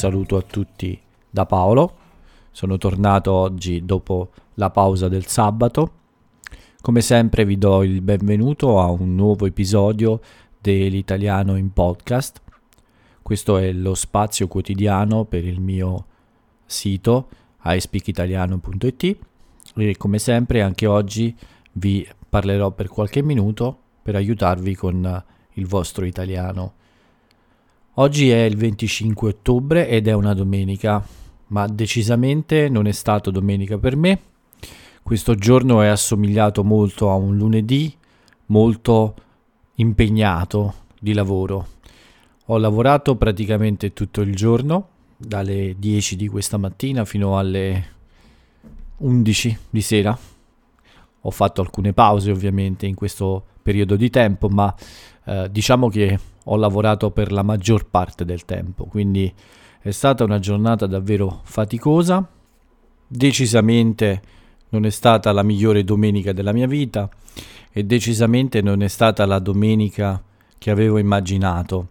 saluto a tutti da Paolo. Sono tornato oggi dopo la pausa del sabato. Come sempre vi do il benvenuto a un nuovo episodio dell'Italiano in podcast. Questo è lo spazio quotidiano per il mio sito iSpeakitaliano.it e come sempre anche oggi vi parlerò per qualche minuto per aiutarvi con il vostro italiano. Oggi è il 25 ottobre ed è una domenica, ma decisamente non è stato domenica per me. Questo giorno è assomigliato molto a un lunedì molto impegnato di lavoro. Ho lavorato praticamente tutto il giorno, dalle 10 di questa mattina fino alle 11 di sera. Ho fatto alcune pause ovviamente in questo periodo di tempo, ma eh, diciamo che ho lavorato per la maggior parte del tempo, quindi è stata una giornata davvero faticosa, decisamente non è stata la migliore domenica della mia vita e decisamente non è stata la domenica che avevo immaginato.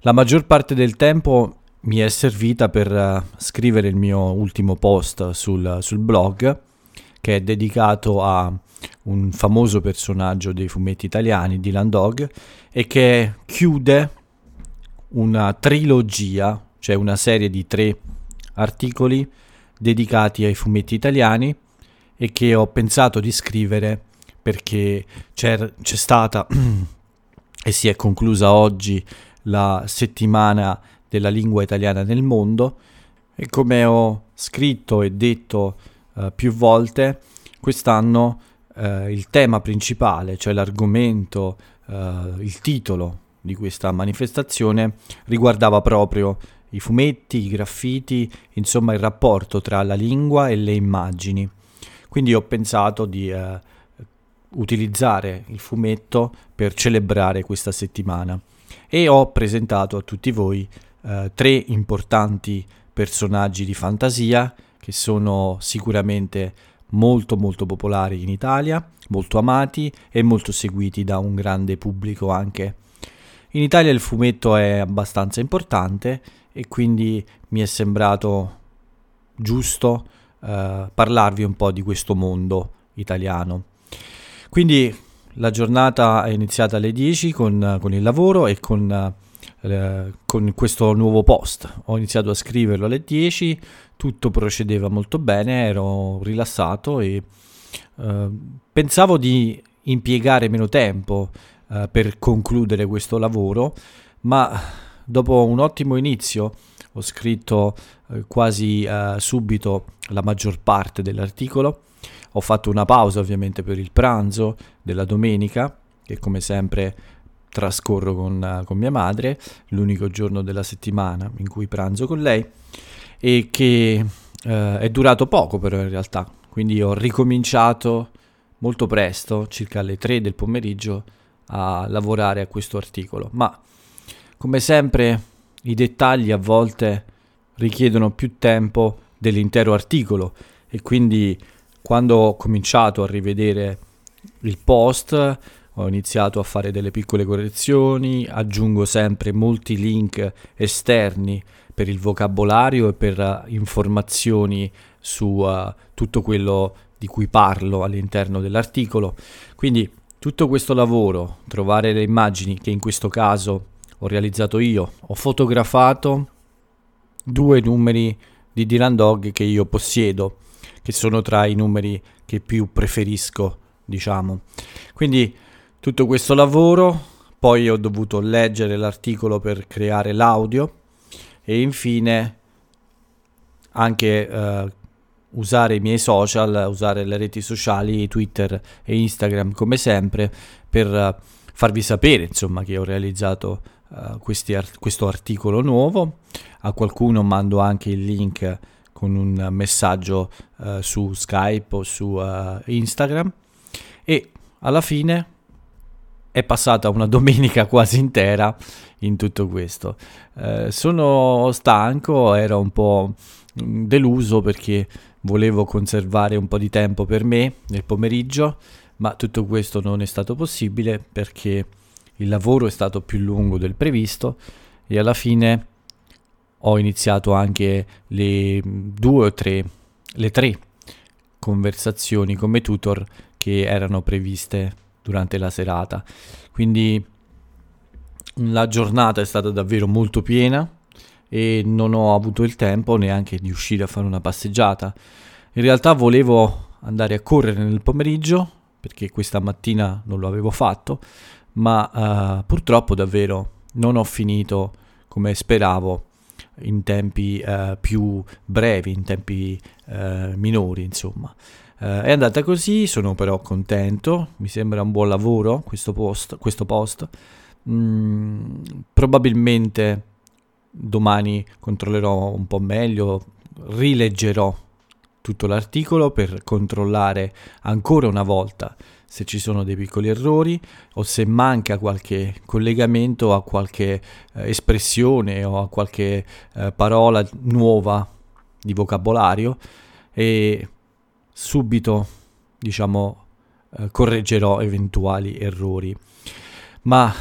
La maggior parte del tempo mi è servita per uh, scrivere il mio ultimo post sul, sul blog che è dedicato a un famoso personaggio dei fumetti italiani, Dylan Dog, e che chiude una trilogia, cioè una serie di tre articoli dedicati ai fumetti italiani e che ho pensato di scrivere perché c'è, stata e si è conclusa oggi la settimana della lingua italiana nel mondo. E come ho scritto e detto uh, più volte, quest'anno uh, il tema principale, cioè l'argomento, uh, il titolo di questa manifestazione riguardava proprio i fumetti, i graffiti, insomma il rapporto tra la lingua e le immagini. Quindi ho pensato di utilizzare il fumetto per celebrare questa settimana e ho presentato a tutti voi eh, tre importanti personaggi di fantasia che sono sicuramente molto molto popolari in Italia, molto amati e molto seguiti da un grande pubblico anche. In Italia il fumetto è abbastanza importante e quindi mi è sembrato giusto eh, parlarvi un po' di questo mondo italiano. Quindi la giornata è iniziata alle 10 con, con il lavoro e con, eh, con, questo nuovo post. Ho iniziato a scriverlo alle 10, tutto procedeva molto bene, ero rilassato e eh, pensavo di impiegare meno tempo eh, per concludere questo lavoro, ma dopo un ottimo inizio ho scritto eh, quasi eh, subito la maggior parte dell'articolo ho fatto una pausa ovviamente per il pranzo della domenica, che come sempre trascorro con, con mia madre, l'unico giorno della settimana in cui pranzo con lei, e che eh, è durato poco però in realtà, quindi ho ricominciato molto presto, circa alle 3 del pomeriggio, a lavorare a questo articolo. Ma come sempre i dettagli a volte richiedono più tempo dell'intero articolo e quindi quando ho cominciato a rivedere il post ho iniziato a fare delle piccole correzioni, aggiungo sempre molti link esterni per il vocabolario e per uh, informazioni su uh, tutto quello di cui parlo all'interno dell'articolo. Quindi tutto questo lavoro, trovare le immagini che in questo caso ho realizzato io, ho fotografato due numeri di Dylan Dog che io possiedo che sono tra i numeri che più preferisco, diciamo. Quindi tutto questo lavoro, poi ho dovuto leggere l'articolo per creare l'audio e infine anche eh, usare i miei social, usare le reti sociali, Twitter e Instagram come sempre per uh, farvi sapere insomma che ho realizzato uh, art- questo articolo nuovo. A qualcuno mando anche il link con un messaggio uh, su Skype o su uh, Instagram e alla fine è passata una domenica quasi intera in tutto questo. Uh, sono stanco, ero un po' deluso perché volevo conservare un po' di tempo per me nel pomeriggio, ma tutto questo non è stato possibile perché il lavoro è stato più lungo del previsto e alla fine ho iniziato anche le due o tre, le tre conversazioni come tutor che erano previste durante la serata. Quindi la giornata è stata davvero molto piena e non ho avuto il tempo neanche di uscire a fare una passeggiata. In realtà volevo andare a correre nel pomeriggio perché questa mattina non lo avevo fatto, ma uh, purtroppo davvero non ho finito come speravo in tempi uh, più brevi, in tempi uh, minori, insomma. È andata così, sono però contento, mi sembra un buon lavoro questo post. Questo post. Mm, probabilmente domani controllerò un po' meglio, rileggerò tutto l'articolo per controllare ancora una volta se ci sono dei piccoli errori o se manca qualche collegamento a qualche eh, espressione o a qualche eh, parola nuova di vocabolario e subito diciamo eh, correggerò eventuali errori. Ma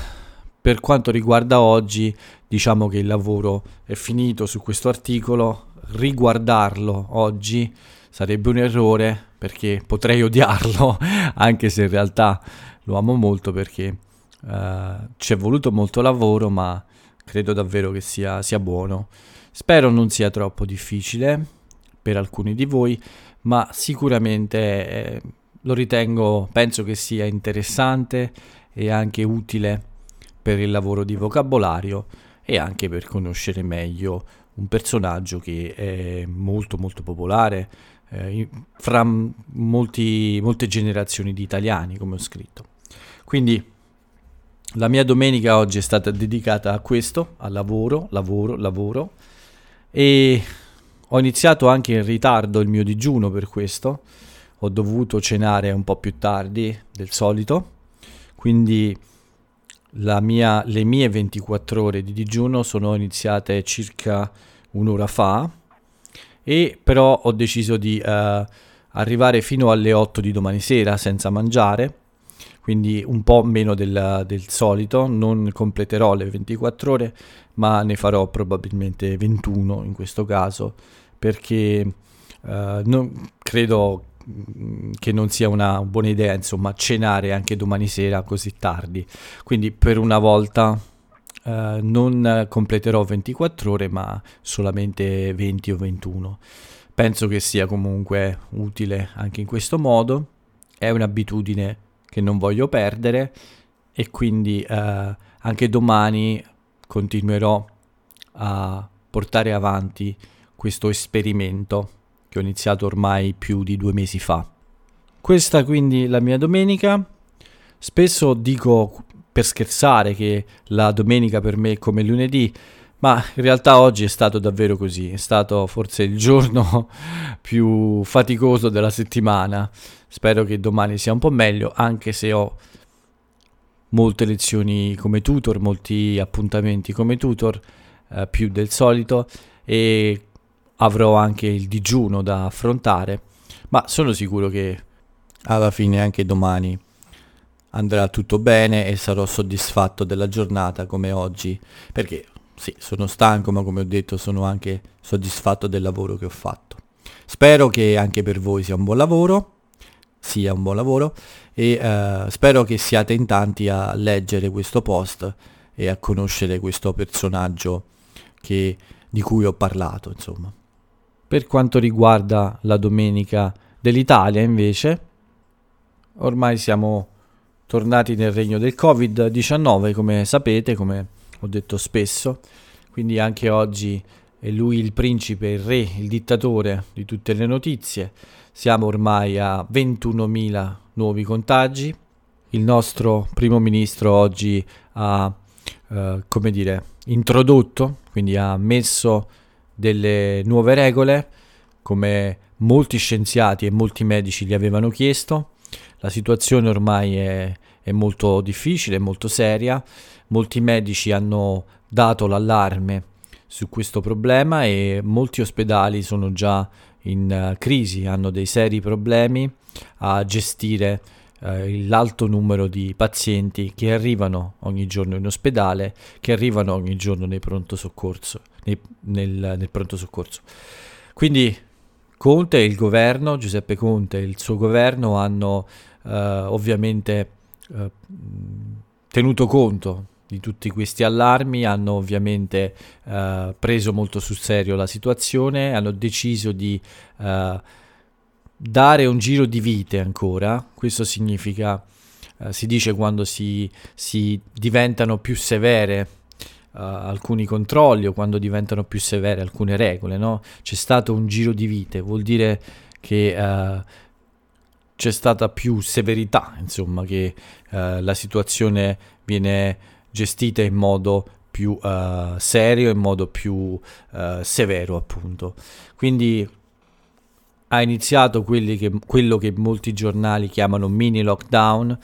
per quanto riguarda oggi, diciamo che il lavoro è finito su questo articolo, riguardarlo oggi sarebbe un errore perché potrei odiarlo, anche se in realtà lo amo molto perché uh, ci è voluto molto lavoro, ma credo davvero che sia, sia buono. Spero non sia troppo difficile per alcuni di voi, ma sicuramente eh, lo ritengo, penso che sia interessante e anche utile per il lavoro di vocabolario e anche per conoscere meglio un personaggio che è molto molto popolare eh, fra molti, molte generazioni di italiani, come ho scritto. Quindi la mia domenica oggi è stata dedicata a questo, al lavoro, lavoro, lavoro e ho iniziato anche in ritardo il mio digiuno per questo, ho dovuto cenare un po' più tardi del solito, quindi mia, le mie 24 ore di digiuno sono iniziate circa un'ora fa. E però ho deciso di uh, arrivare fino alle 8 di domani sera senza mangiare. Quindi un po' meno del, del, solito, non completerò le 24 ore, ma ne farò probabilmente 21 in questo caso, perché uh, non, credo Mm, che non sia una buona idea, insomma, cenare anche domani sera così tardi. Quindi per una volta eh, non completerò 24 ore, ma solamente 20 o 21. Penso che sia comunque utile anche in questo modo. È un'abitudine che non voglio perdere e quindi eh, anche domani continuerò a portare avanti questo esperimento che ho iniziato ormai più di due mesi fa. Questa quindi la mia domenica. Spesso dico per scherzare che la domenica per me è come lunedì, ma in realtà oggi è stato davvero così, è stato forse il giorno più faticoso della settimana. Spero che domani sia un po' meglio, anche se ho molte lezioni come tutor, molti appuntamenti come tutor, eh, più del solito, e avrò anche il digiuno da affrontare, ma sono sicuro che alla fine anche domani andrà tutto bene e sarò soddisfatto della giornata come oggi, perché sì, sono stanco, ma come ho detto sono anche soddisfatto del lavoro che ho fatto. Spero che anche per voi sia un buon lavoro, sia un buon lavoro e uh, spero che siate in tanti a leggere questo post e a conoscere questo personaggio che, di cui ho parlato, insomma. Per quanto riguarda la domenica dell'Italia, invece, ormai siamo tornati nel regno del Covid-19, come sapete, come ho detto spesso, quindi anche oggi è lui il principe, il re, il dittatore di tutte le notizie. Siamo ormai a 21.000 nuovi contagi. Il nostro primo ministro oggi ha, eh, come dire, introdotto, quindi ha messo delle nuove regole, come molti scienziati e molti medici gli avevano chiesto. La situazione ormai è, è molto difficile, molto seria. Molti medici hanno dato l'allarme su questo problema e molti ospedali sono già in uh, crisi, hanno dei seri problemi a gestire uh, l'alto numero di pazienti che arrivano ogni giorno in ospedale, che arrivano ogni giorno nei, pronto soccorso, nei, nel, nel pronto soccorso. Quindi Conte e il governo, Giuseppe Conte e il suo governo hanno eh, ovviamente eh, tenuto conto di tutti questi allarmi, hanno ovviamente eh, preso molto sul serio la situazione, hanno deciso di eh, dare un giro di vite ancora, questo significa, eh, si dice quando si, si diventano più severe alcuni controlli o quando diventano più severe alcune regole, no? C'è stato un giro di vite, vuol dire che uh, c'è stata più severità, insomma, che uh, la situazione viene gestita in modo più serio, in modo più severo, appunto. Quindi ha iniziato che, quello che molti giornali chiamano mini lockdown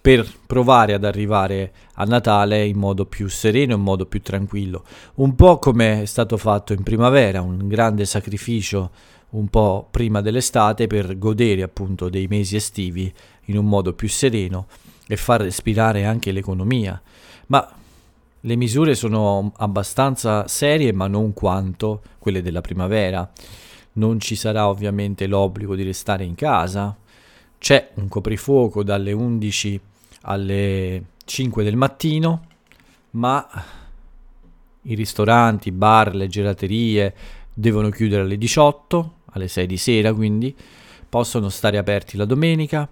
per provare ad arrivare a Natale in modo più sereno, in modo più tranquillo. Un po' come è stato fatto in primavera, un grande sacrificio un po' prima dell'estate per godere appunto dei mesi estivi in un modo più sereno e far respirare anche l'economia. Ma le misure sono abbastanza serie, ma non quanto quelle della primavera. Non ci sarà ovviamente l'obbligo di restare in casa. C'è un coprifuoco dalle 11 alle 5 del mattino, ma i ristoranti, i bar, le gelaterie devono chiudere alle 18, alle 6 di sera quindi, possono stare aperti la domenica,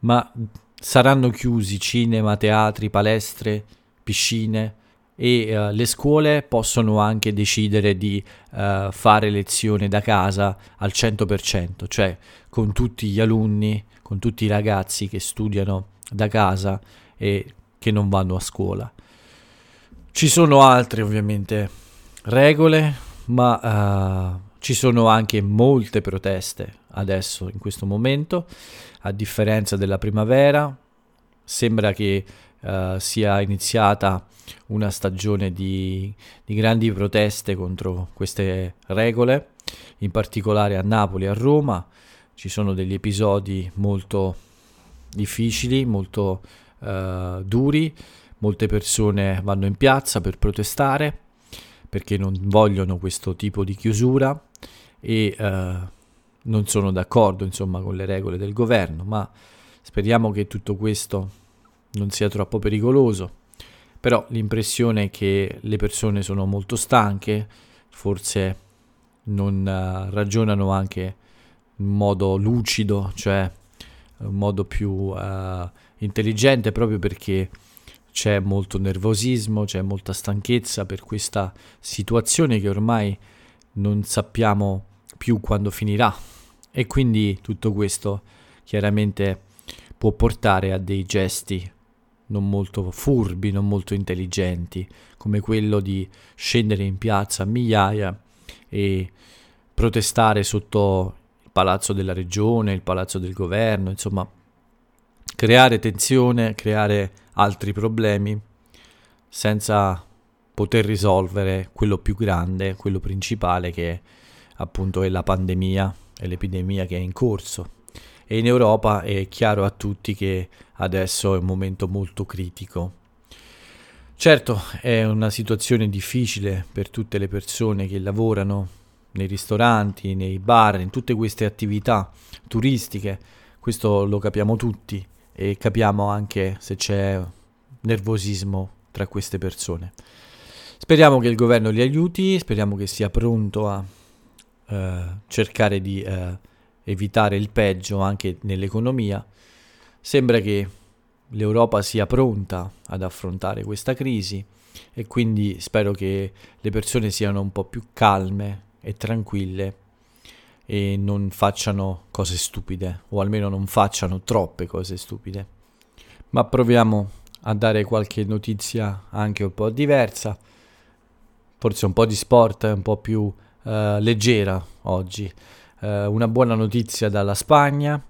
ma saranno chiusi cinema, teatri, palestre, piscine e uh, le scuole possono anche decidere di uh, fare lezione da casa al 100%, cioè con tutti gli alunni, con tutti i ragazzi che studiano da casa e che non vanno a scuola. Ci sono altre ovviamente regole, ma uh, ci sono anche molte proteste adesso in questo momento, a differenza della primavera, sembra che uh, sia iniziata una stagione di, di grandi proteste contro queste regole, in particolare a Napoli e a Roma. Ci sono degli episodi molto difficili, molto uh, duri. Molte persone vanno in piazza per protestare perché non vogliono questo tipo di chiusura e uh, non sono d'accordo insomma con le regole del governo, ma speriamo che tutto questo non sia troppo pericoloso. Però l'impressione è che le persone sono molto stanche, forse non uh, ragionano anche in modo lucido, cioè un modo più uh, intelligente proprio perché c'è molto nervosismo, c'è molta stanchezza per questa situazione che ormai non sappiamo più quando finirà. E quindi tutto questo chiaramente può portare a dei gesti non molto furbi, non molto intelligenti, come quello di scendere in piazza a migliaia e protestare sotto palazzo della regione, il palazzo del governo, insomma, creare tensione, creare altri problemi senza poter risolvere quello più grande, quello principale che appunto è la pandemia e l'epidemia che è in corso. E in Europa è chiaro a tutti che adesso è un momento molto critico. Certo, è una situazione difficile per tutte le persone che lavorano nei ristoranti, nei bar, in tutte queste attività turistiche. Questo lo capiamo tutti e capiamo anche se c'è nervosismo tra queste persone. Speriamo che il governo li aiuti, speriamo che sia pronto a eh, cercare di eh, evitare il peggio anche nell'economia. Sembra che l'Europa sia pronta ad affrontare questa crisi e quindi spero che le persone siano un po' più calme e tranquille e non facciano cose stupide, o almeno non facciano troppe cose stupide. Ma proviamo a dare qualche notizia anche un po' diversa, forse un po' di sport, un po' più uh, leggera oggi. Uh, una buona notizia dalla Spagna,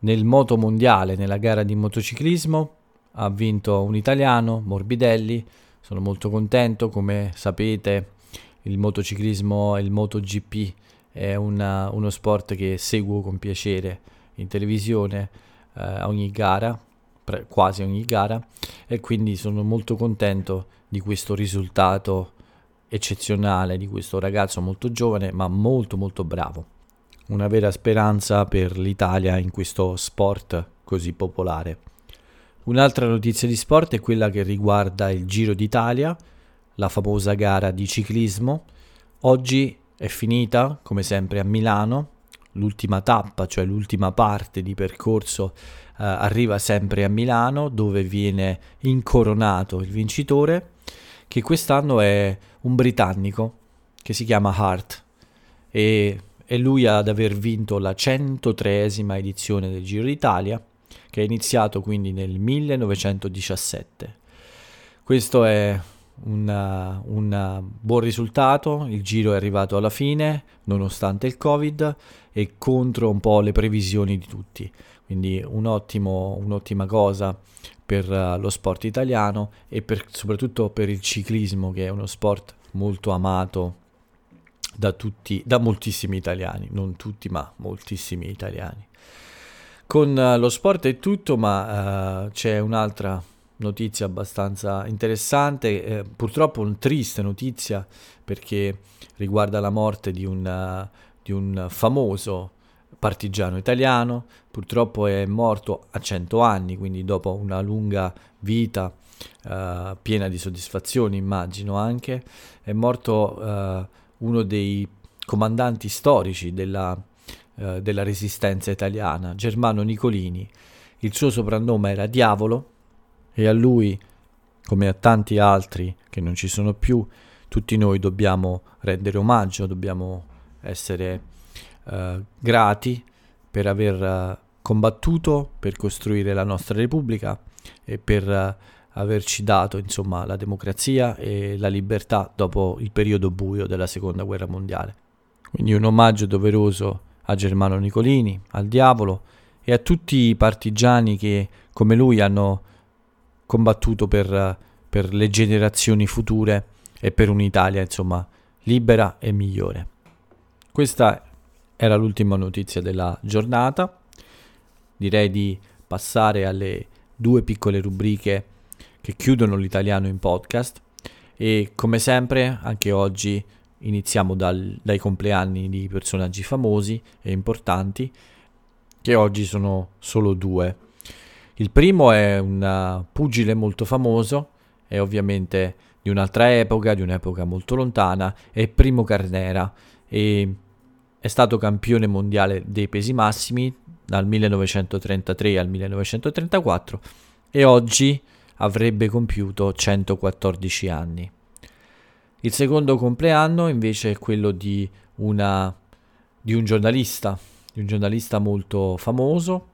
nel moto mondiale, nella gara di motociclismo, ha vinto un italiano, Morbidelli, sono molto contento, come sapete il motociclismo il MotoGP è una, uno sport che seguo con piacere in televisione eh, ogni gara, pre- quasi ogni gara, e quindi sono molto contento di questo risultato eccezionale di questo ragazzo molto giovane ma molto molto bravo. Una vera speranza per l'Italia in questo sport così popolare. Un'altra notizia di sport è quella che riguarda il Giro d'Italia, la famosa gara di ciclismo. Oggi è finita, come sempre, a Milano. L'ultima tappa, cioè l'ultima parte di percorso, eh, arriva sempre a Milano, dove viene incoronato il vincitore, che quest'anno è un britannico che si chiama Hart e è lui ad aver vinto la 103esima edizione del Giro d'Italia, che è iniziato quindi nel 1917. Questo è un, un buon risultato, il giro è arrivato alla fine nonostante il Covid e contro un po' le previsioni di tutti, quindi un ottimo, un'ottima cosa per uh, lo sport italiano e per, soprattutto per il ciclismo che è uno sport molto amato da tutti, da moltissimi italiani, non tutti ma moltissimi italiani. Con uh, lo sport è tutto, ma uh, c'è un'altra notizia abbastanza interessante, eh, purtroppo una triste notizia perché riguarda la morte di un, di un famoso partigiano italiano, purtroppo è morto a 100 anni, quindi dopo una lunga vita uh, piena di soddisfazioni, immagino anche, è morto uh, uno dei comandanti storici della, uh, della resistenza italiana, Germano Nicolini. Il suo soprannome era Diavolo e a lui, come a tanti altri che non ci sono più, tutti noi dobbiamo rendere omaggio, dobbiamo essere uh, grati per aver uh, combattuto per costruire la nostra Repubblica e per uh, averci dato insomma la democrazia e la libertà dopo il periodo buio della seconda guerra mondiale. Quindi un omaggio doveroso a Germano Nicolini, al diavolo e a tutti i partigiani che come lui hanno combattuto per, per le generazioni future e per un'Italia, insomma, libera e migliore. Questa era l'ultima notizia della giornata. Direi di passare alle due piccole rubriche che chiudono l'italiano in podcast e come sempre anche oggi iniziamo dal, dai compleanni di personaggi famosi e importanti che oggi sono solo due il primo è un pugile molto famoso, è ovviamente di un'altra epoca, di un'epoca molto lontana, è Primo Carnera e è stato campione mondiale dei pesi massimi dal 1933 al 1934 e oggi avrebbe compiuto 114 anni. Il secondo compleanno invece è quello di, una, di un giornalista, di un giornalista molto famoso,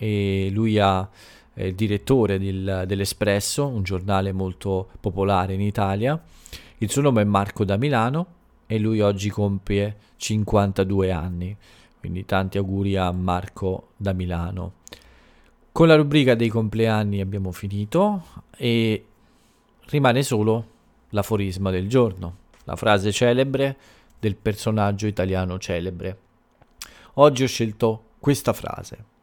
e lui ha, è il direttore del, dell'Espresso, un giornale molto popolare in Italia. Il suo nome è Marco da Milano e lui oggi compie 52 anni, quindi tanti auguri a Marco da Milano. Con la rubrica dei compleanni abbiamo finito e rimane solo l'aforisma del giorno, la frase celebre del personaggio italiano celebre. Oggi ho scelto questa frase.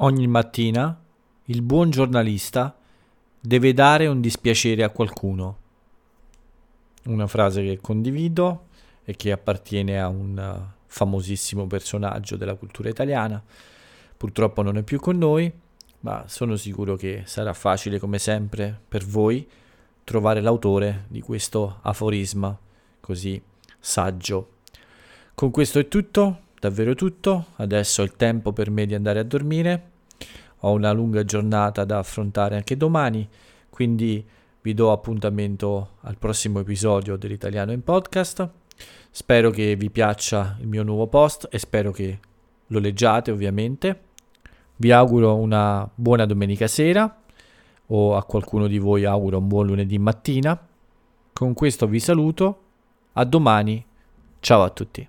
Ogni mattina il buon giornalista deve dare un dispiacere a qualcuno. Una frase che condivido e che appartiene a un famosissimo personaggio della cultura italiana. Purtroppo non è più con noi, ma sono sicuro che sarà facile come sempre per voi trovare l'autore di questo aforisma così saggio. Con questo è tutto, davvero tutto, adesso è il tempo per me di andare a dormire, ho una lunga giornata da affrontare anche domani, quindi vi do appuntamento al prossimo episodio dell'Italiano in Podcast. Spero che vi piaccia il mio nuovo post e spero che lo leggiate ovviamente. Vi auguro una buona domenica sera o a qualcuno di voi auguro un buon lunedì mattina. Con questo vi saluto, a domani, ciao a tutti.